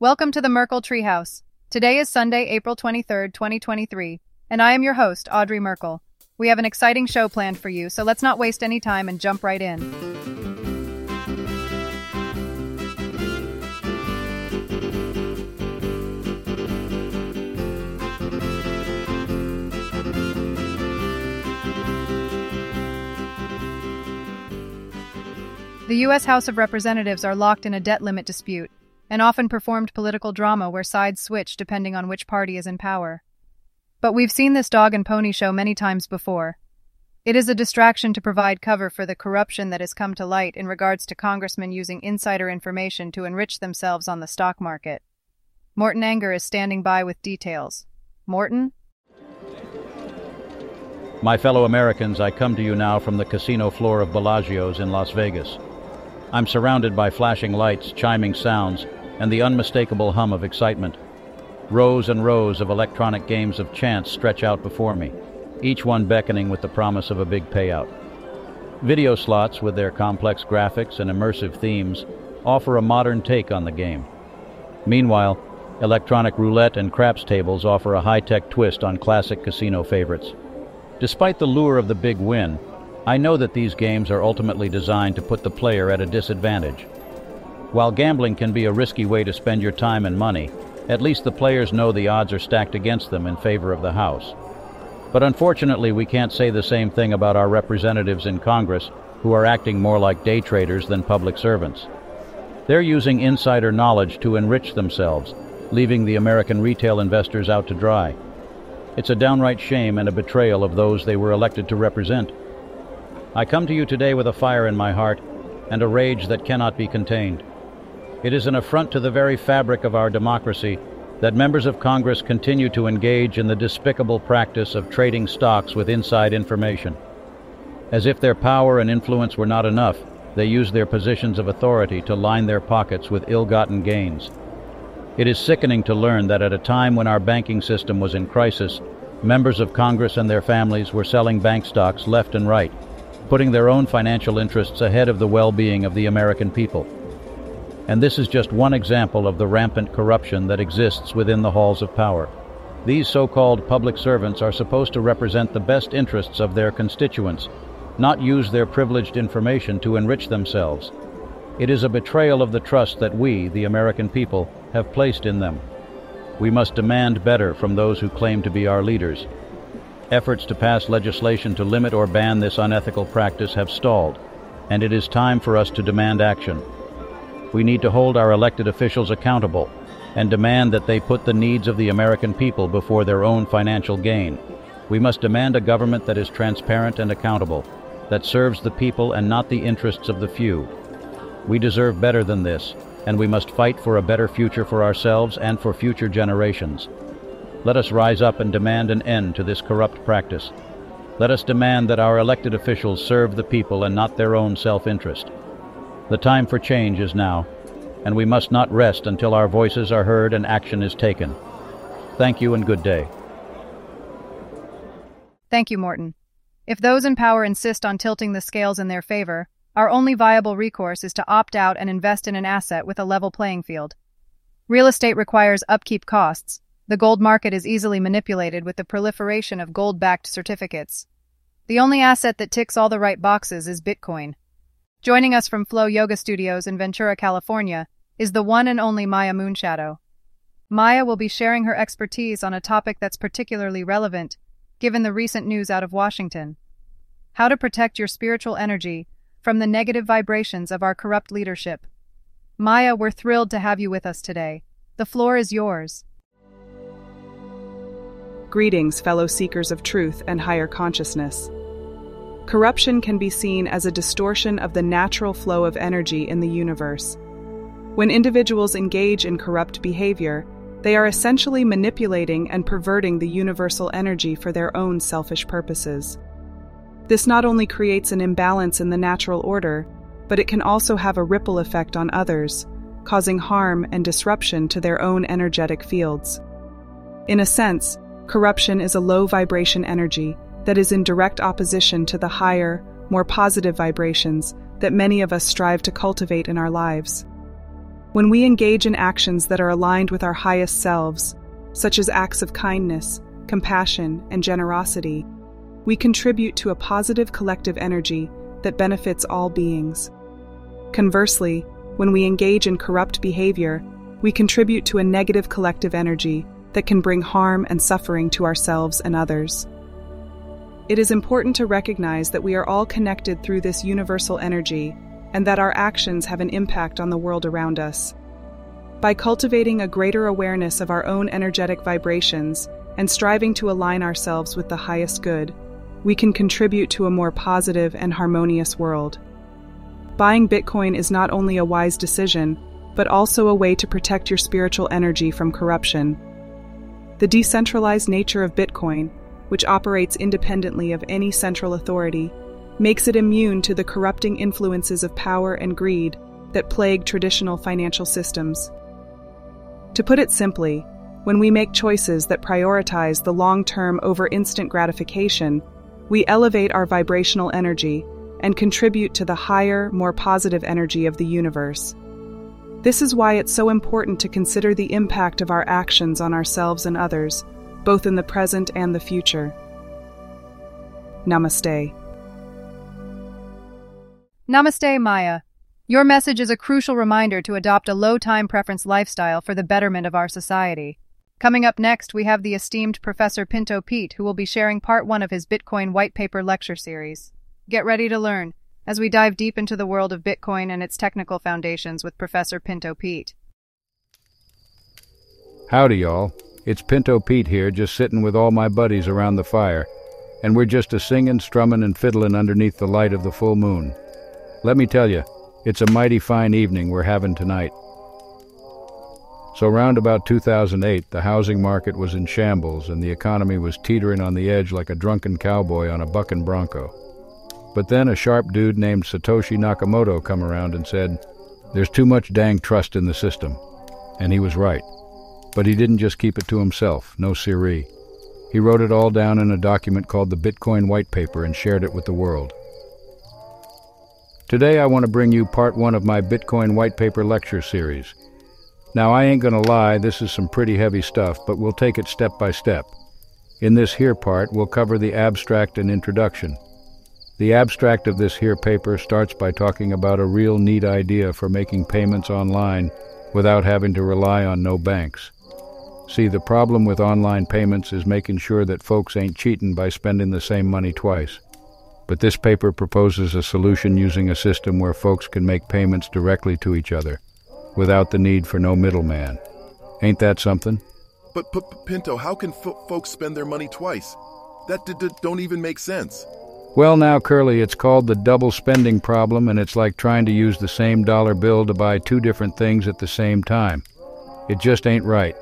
Welcome to the Merkle Treehouse. Today is Sunday, April 23rd, 2023, and I am your host, Audrey Merkle. We have an exciting show planned for you, so let's not waste any time and jump right in. The U.S. House of Representatives are locked in a debt limit dispute, an often performed political drama where sides switch depending on which party is in power. But we've seen this dog and pony show many times before. It is a distraction to provide cover for the corruption that has come to light in regards to congressmen using insider information to enrich themselves on the stock market. Morton Anger is standing by with details. Morton? My fellow Americans, I come to you now from the casino floor of Bellagio's in Las Vegas. I'm surrounded by flashing lights, chiming sounds, and the unmistakable hum of excitement. Rows and rows of electronic games of chance stretch out before me, each one beckoning with the promise of a big payout. Video slots, with their complex graphics and immersive themes, offer a modern take on the game. Meanwhile, electronic roulette and craps tables offer a high-tech twist on classic casino favorites. Despite the lure of the big win, I know that these games are ultimately designed to put the player at a disadvantage. While gambling can be a risky way to spend your time and money, at least the players know the odds are stacked against them in favor of the House. But unfortunately, we can't say the same thing about our representatives in Congress who are acting more like day traders than public servants. They're using insider knowledge to enrich themselves, leaving the American retail investors out to dry. It's a downright shame and a betrayal of those they were elected to represent. I come to you today with a fire in my heart and a rage that cannot be contained. It is an affront to the very fabric of our democracy that members of Congress continue to engage in the despicable practice of trading stocks with inside information. As if their power and influence were not enough, they use their positions of authority to line their pockets with ill-gotten gains. It is sickening to learn that at a time when our banking system was in crisis, members of Congress and their families were selling bank stocks left and right putting their own financial interests ahead of the well-being of the American people. And this is just one example of the rampant corruption that exists within the halls of power. These so-called public servants are supposed to represent the best interests of their constituents, not use their privileged information to enrich themselves. It is a betrayal of the trust that we, the American people, have placed in them. We must demand better from those who claim to be our leaders, Efforts to pass legislation to limit or ban this unethical practice have stalled, and it is time for us to demand action. We need to hold our elected officials accountable and demand that they put the needs of the American people before their own financial gain. We must demand a government that is transparent and accountable, that serves the people and not the interests of the few. We deserve better than this, and we must fight for a better future for ourselves and for future generations. Let us rise up and demand an end to this corrupt practice. Let us demand that our elected officials serve the people and not their own self-interest. The time for change is now, and we must not rest until our voices are heard and action is taken. Thank you and good day. Thank you, Morton. If those in power insist on tilting the scales in their favor, our only viable recourse is to opt out and invest in an asset with a level playing field. Real estate requires upkeep costs, the gold market is easily manipulated with the proliferation of gold-backed certificates. The only asset that ticks all the right boxes is Bitcoin. Joining us from Flow Yoga Studios in Ventura, California, is the one and only Maya Moonshadow. Maya will be sharing her expertise on a topic that's particularly relevant, given the recent news out of Washington. How to protect your spiritual energy from the negative vibrations of our corrupt leadership. Maya, we're thrilled to have you with us today. The floor is yours. Greetings, fellow seekers of truth and higher consciousness. Corruption can be seen as a distortion of the natural flow of energy in the universe. When individuals engage in corrupt behavior, they are essentially manipulating and perverting the universal energy for their own selfish purposes. This not only creates an imbalance in the natural order, but it can also have a ripple effect on others, causing harm and disruption to their own energetic fields. In a sense, Corruption is a low vibration energy that is in direct opposition to the higher, more positive vibrations that many of us strive to cultivate in our lives. When we engage in actions that are aligned with our highest selves, such as acts of kindness, compassion, and generosity, we contribute to a positive collective energy that benefits all beings. Conversely, when we engage in corrupt behavior, we contribute to a negative collective energy that can bring harm and suffering to ourselves and others. It is important to recognize that we are all connected through this universal energy and that our actions have an impact on the world around us. By cultivating a greater awareness of our own energetic vibrations and striving to align ourselves with the highest good, we can contribute to a more positive and harmonious world. Buying Bitcoin is not only a wise decision, but also a way to protect your spiritual energy from corruption. The decentralized nature of Bitcoin, which operates independently of any central authority, makes it immune to the corrupting influences of power and greed that plague traditional financial systems. To put it simply, when we make choices that prioritize the long term over instant gratification, we elevate our vibrational energy and contribute to the higher, more positive energy of the universe. This is why it's so important to consider the impact of our actions on ourselves and others, both in the present and the future. Namaste. Namaste, Maya. Your message is a crucial reminder to adopt a low time preference lifestyle for the betterment of our society. Coming up next, we have the esteemed Professor Pinto Pete, who will be sharing part one of his Bitcoin white paper lecture series. Get ready to learn as we dive deep into the world of Bitcoin and its technical foundations with Professor Pinto Pete. Howdy, y'all. It's Pinto Pete here, just sitting with all my buddies around the fire, and we're just a singing, strumming, and fiddling underneath the light of the full moon. Let me tell you, it's a mighty fine evening we're having tonight. So, round about 2008, the housing market was in shambles and the economy was teetering on the edge like a drunken cowboy on a bucking bronco. But then a sharp dude named Satoshi Nakamoto come around and said, There's too much dang trust in the system. And he was right. But he didn't just keep it to himself, no siree. He wrote it all down in a document called the Bitcoin White Paper and shared it with the world. Today I want to bring you part one of my Bitcoin White Paper lecture series. Now, I ain't gonna lie, this is some pretty heavy stuff, but we'll take it step by step. In this here part, we'll cover the abstract and introduction. The abstract of this here paper starts by talking about a real neat idea for making payments online without having to rely on no banks. See, the problem with online payments is making sure that folks ain't cheating by spending the same money twice. But this paper proposes a solution using a system where folks can make payments directly to each other without the need for no middleman. Ain't that something? But, P- Pinto, how can fo- folks spend their money twice? That d- d- don't even make sense. Well, now, Curly, it's called the double spending problem, and it's like trying to use the same dollar bill to buy two different things at the same time. It just ain't right.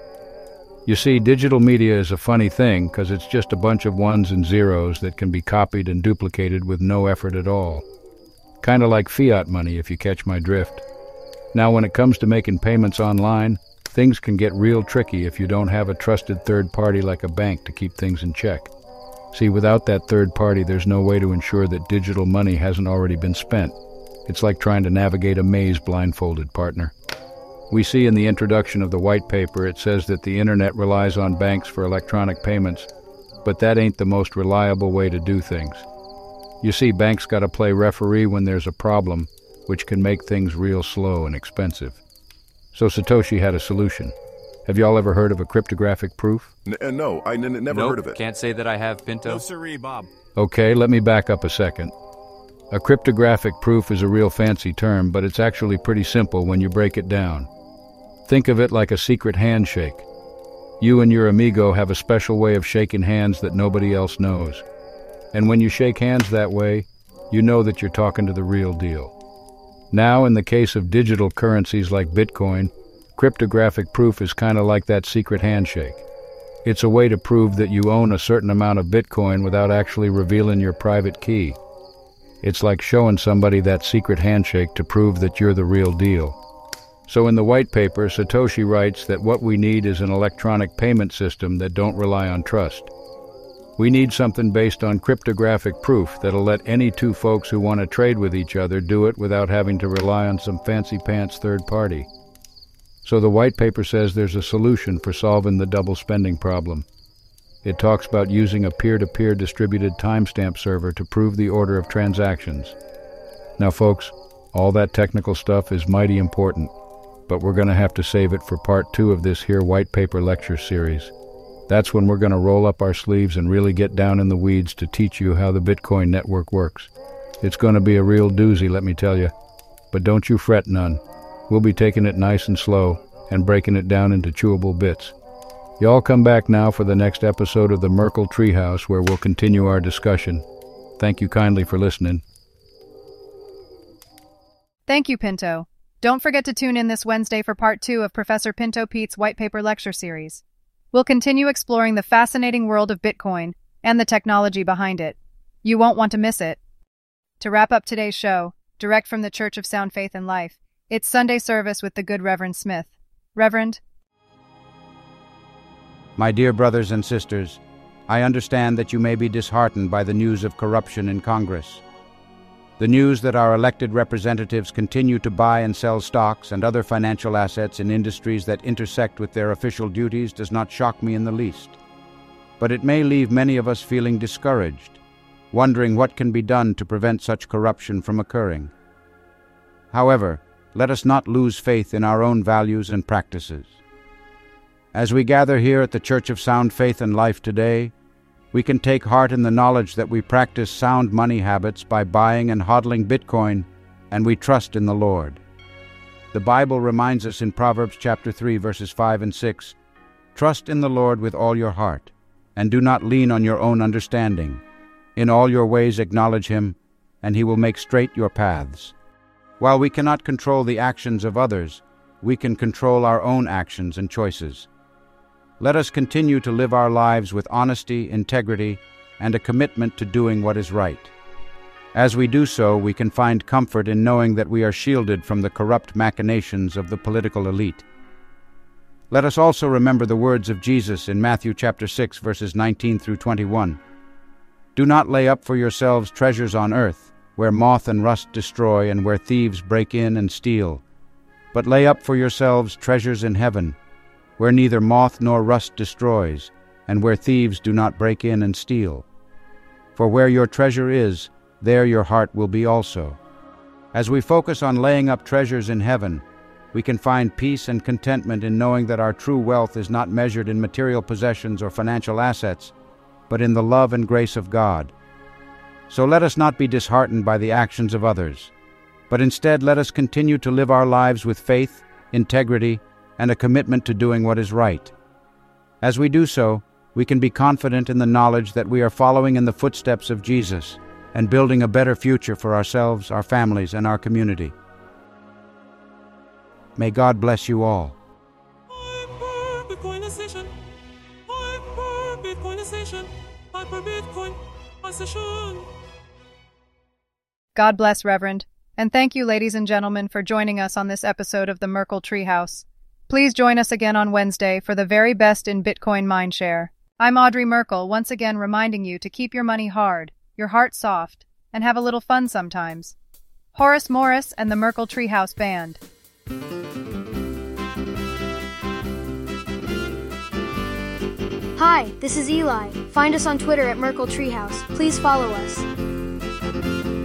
You see, digital media is a funny thing because it's just a bunch of ones and zeros that can be copied and duplicated with no effort at all. Kind of like fiat money, if you catch my drift. Now, when it comes to making payments online, things can get real tricky if you don't have a trusted third party like a bank to keep things in check. See, without that third party, there's no way to ensure that digital money hasn't already been spent. It's like trying to navigate a maze blindfolded, partner. We see in the introduction of the white paper it says that the internet relies on banks for electronic payments, but that ain't the most reliable way to do things. You see, banks gotta play referee when there's a problem, which can make things real slow and expensive. So Satoshi had a solution. Have y'all ever heard of a cryptographic proof? N- uh, no, I n- n- never nope, heard of it. Can't say that I have, Pinto. No siree, Bob. Okay, let me back up a second. A cryptographic proof is a real fancy term, but it's actually pretty simple when you break it down. Think of it like a secret handshake. You and your amigo have a special way of shaking hands that nobody else knows. And when you shake hands that way, you know that you're talking to the real deal. Now, in the case of digital currencies like Bitcoin, cryptographic proof is kind of like that secret handshake. It's a way to prove that you own a certain amount of Bitcoin without actually revealing your private key. It's like showing somebody that secret handshake to prove that you're the real deal. So in the white paper, Satoshi writes that what we need is an electronic payment system that don't rely on trust. We need something based on cryptographic proof that'll let any two folks who want to trade with each other do it without having to rely on some fancy pants third party. So the white paper says there's a solution for solving the double spending problem. It talks about using a peer-to-peer distributed timestamp server to prove the order of transactions. Now folks, all that technical stuff is mighty important, but we're going to have to save it for part two of this here white paper lecture series. That's when we're going to roll up our sleeves and really get down in the weeds to teach you how the Bitcoin network works. It's going to be a real doozy, let me tell you. But don't you fret none. We'll be taking it nice and slow and breaking it down into chewable bits. Y'all come back now for the next episode of the Merkle Treehouse where we'll continue our discussion. Thank you kindly for listening. Thank you, Pinto. Don't forget to tune in this Wednesday for part two of Professor Pinto Pete's White Paper Lecture Series. We'll continue exploring the fascinating world of Bitcoin and the technology behind it. You won't want to miss it. To wrap up today's show, direct from the Church of Sound Faith and Life, it's Sunday service with the good Reverend Smith. Reverend? My dear brothers and sisters, I understand that you may be disheartened by the news of corruption in Congress. The news that our elected representatives continue to buy and sell stocks and other financial assets in industries that intersect with their official duties does not shock me in the least. But it may leave many of us feeling discouraged, wondering what can be done to prevent such corruption from occurring. However, let us not lose faith in our own values and practices. As we gather here at the Church of Sound Faith and Life today, we can take heart in the knowledge that we practice sound money habits by buying and hodling Bitcoin, and we trust in the Lord. The Bible reminds us in Proverbs chapter 3 verses 5 and 6, Trust in the Lord with all your heart, and do not lean on your own understanding. In all your ways acknowledge him, and he will make straight your paths. While we cannot control the actions of others, we can control our own actions and choices. Let us continue to live our lives with honesty, integrity, and a commitment to doing what is right. As we do so, we can find comfort in knowing that we are shielded from the corrupt machinations of the political elite. Let us also remember the words of Jesus in Matthew chapter 6 verses 19 through 21. Do not lay up for yourselves treasures on earth, where moth and rust destroy and where thieves break in and steal, but lay up for yourselves treasures in heaven, where neither moth nor rust destroys, and where thieves do not break in and steal. For where your treasure is, there your heart will be also. As we focus on laying up treasures in heaven, we can find peace and contentment in knowing that our true wealth is not measured in material possessions or financial assets, but in the love and grace of God. So let us not be disheartened by the actions of others, but instead let us continue to live our lives with faith, integrity, and a commitment to doing what is right. As we do so, we can be confident in the knowledge that we are following in the footsteps of Jesus and building a better future for ourselves, our families, and our community. May God bless you all. God bless, Reverend. And thank you, ladies and gentlemen, for joining us on this episode of the Merkle Treehouse. Please join us again on Wednesday for the very best in Bitcoin mindshare. I'm Audrey Merkle, once again reminding you to keep your money hard, your heart soft, and have a little fun sometimes. Horace Morris and the Merkle Treehouse Band. Hi, this is Eli. Find us on Twitter at Merkle Treehouse. Please follow us.